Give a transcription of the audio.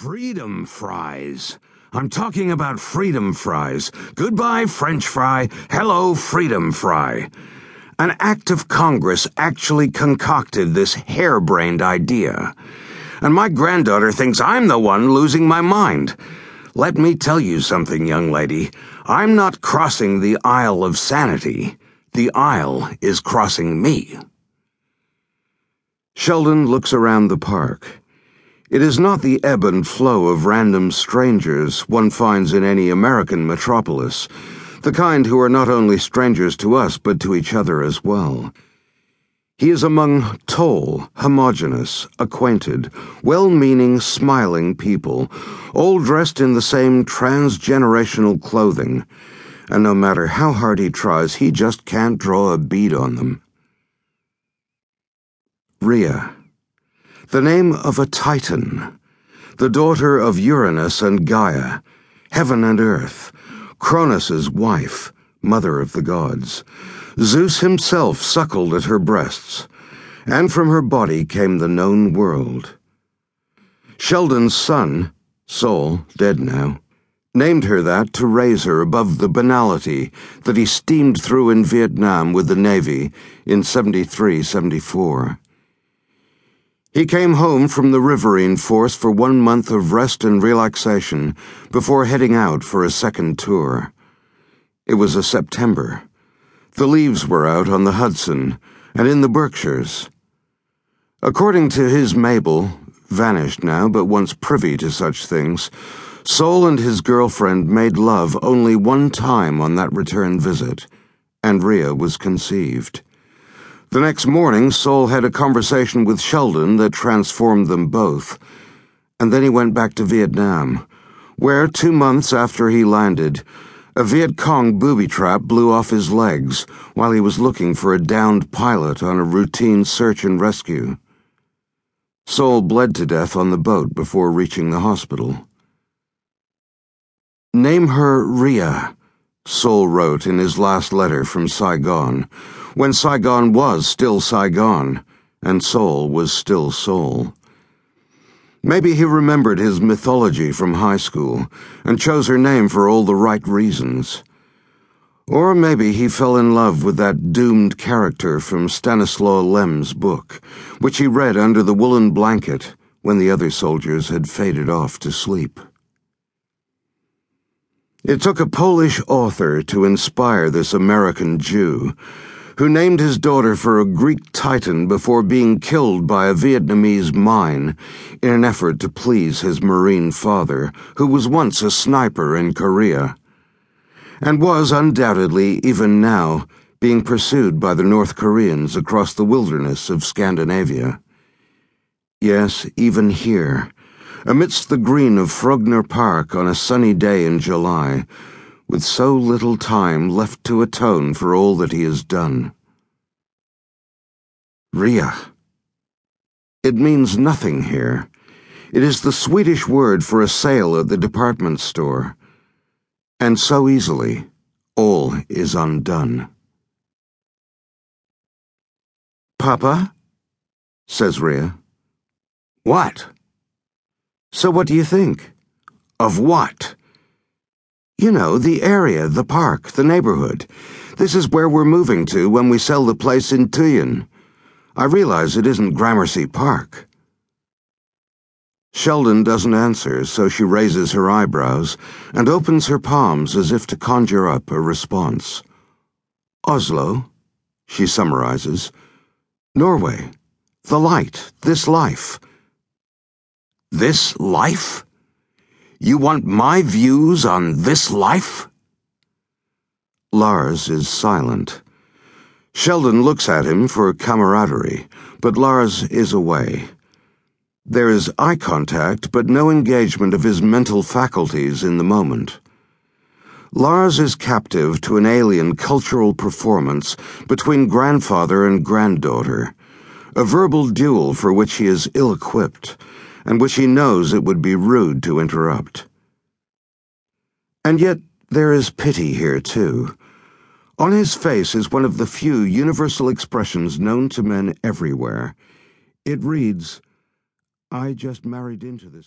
Freedom fries. I'm talking about freedom fries. Goodbye, French fry. Hello, freedom fry. An act of Congress actually concocted this harebrained idea. And my granddaughter thinks I'm the one losing my mind. Let me tell you something, young lady. I'm not crossing the aisle of sanity. The aisle is crossing me. Sheldon looks around the park. It is not the ebb and flow of random strangers one finds in any American metropolis, the kind who are not only strangers to us but to each other as well. He is among tall, homogeneous, acquainted, well meaning, smiling people, all dressed in the same transgenerational clothing, and no matter how hard he tries, he just can't draw a bead on them. Rhea the name of a Titan, the daughter of Uranus and Gaia, heaven and earth, Cronus's wife, mother of the gods. Zeus himself suckled at her breasts, and from her body came the known world. Sheldon's son, Sol, dead now, named her that to raise her above the banality that he steamed through in Vietnam with the Navy in 73 74. He came home from the Riverine Force for one month of rest and relaxation before heading out for a second tour. It was a September. The leaves were out on the Hudson and in the Berkshires. According to his Mabel, vanished now but once privy to such things, Sol and his girlfriend made love only one time on that return visit, and Rhea was conceived. The next morning, Sol had a conversation with Sheldon that transformed them both. And then he went back to Vietnam, where, two months after he landed, a Viet Cong booby trap blew off his legs while he was looking for a downed pilot on a routine search and rescue. Sol bled to death on the boat before reaching the hospital. Name her Rhea, Sol wrote in his last letter from Saigon when Saigon was still Saigon, and Sol was still Sol. Maybe he remembered his mythology from high school and chose her name for all the right reasons. Or maybe he fell in love with that doomed character from Stanislaw Lem's book, which he read under the woolen blanket when the other soldiers had faded off to sleep. It took a Polish author to inspire this American Jew who named his daughter for a Greek titan before being killed by a Vietnamese mine in an effort to please his Marine father, who was once a sniper in Korea, and was undoubtedly, even now, being pursued by the North Koreans across the wilderness of Scandinavia. Yes, even here, amidst the green of Frogner Park on a sunny day in July, with so little time left to atone for all that he has done. Rhea. It means nothing here. It is the Swedish word for a sale at the department store. And so easily, all is undone. Papa? says Rhea. What? So what do you think? Of what? You know, the area, the park, the neighborhood. This is where we're moving to when we sell the place in Tøyen. I realize it isn't Gramercy Park. Sheldon doesn't answer, so she raises her eyebrows and opens her palms as if to conjure up a response. Oslo, she summarizes. Norway. The light. This life. This life? You want my views on this life? Lars is silent. Sheldon looks at him for camaraderie, but Lars is away. There is eye contact, but no engagement of his mental faculties in the moment. Lars is captive to an alien cultural performance between grandfather and granddaughter, a verbal duel for which he is ill equipped and which he knows it would be rude to interrupt. And yet there is pity here, too. On his face is one of the few universal expressions known to men everywhere. It reads, I just married into this.